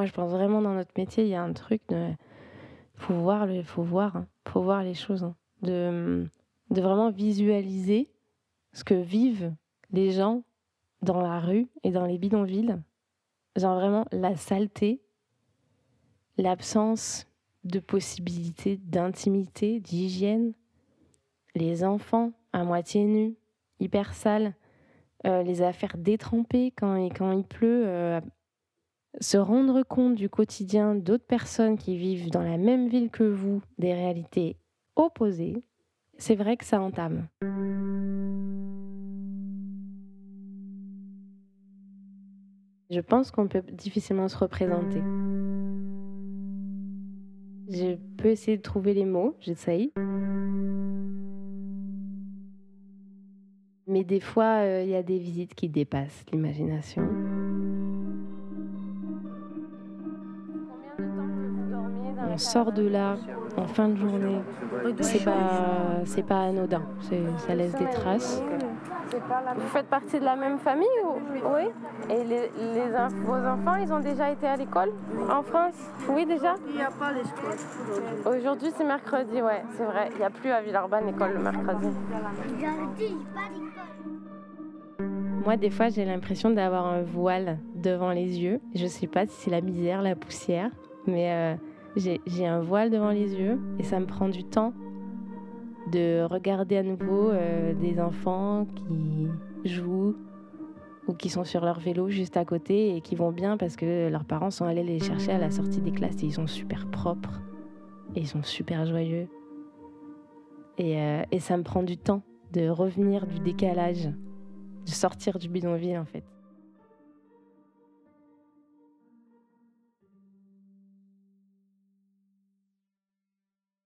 Moi, je pense vraiment dans notre métier, il y a un truc de. Faut voir, faut voir, hein. faut voir les choses. hein. De, de vraiment visualiser ce que vivent les gens dans la rue et dans les bidonvilles. Genre vraiment la saleté, l'absence de possibilités d'intimité, d'hygiène, les enfants à moitié nus, hyper sales, euh, les affaires détrempées quand, quand il pleut, euh, se rendre compte du quotidien d'autres personnes qui vivent dans la même ville que vous, des réalités opposées, c'est vrai que ça entame. Je pense qu'on peut difficilement se représenter. Je peux essayer de trouver les mots, j'essaye. Mais des fois, euh, il y a des visites qui dépassent l'imagination. On sort de là en fin de journée. C'est pas, c'est pas anodin. C'est- Ça laisse des traces. Vous faites partie de la même famille ou... Oui. Et les, vos enfants, ils ont déjà été à l'école? En France? Oui, déjà? Il n'y a pas l'espoir aujourd'hui. Aujourd'hui, c'est mercredi, ouais, c'est vrai. Il n'y a plus à Villeurbanne l'école le mercredi. Moi, des fois, j'ai l'impression d'avoir un voile devant les yeux. Je sais pas si c'est la misère, la poussière, mais euh, j'ai un voile devant les yeux et ça me prend du temps de regarder à nouveau euh, des enfants qui jouent ou qui sont sur leur vélo juste à côté et qui vont bien parce que leurs parents sont allés les chercher à la sortie des classes et ils sont super propres et ils sont super joyeux. Et, euh, et ça me prend du temps de revenir du décalage de sortir du bidonville en fait.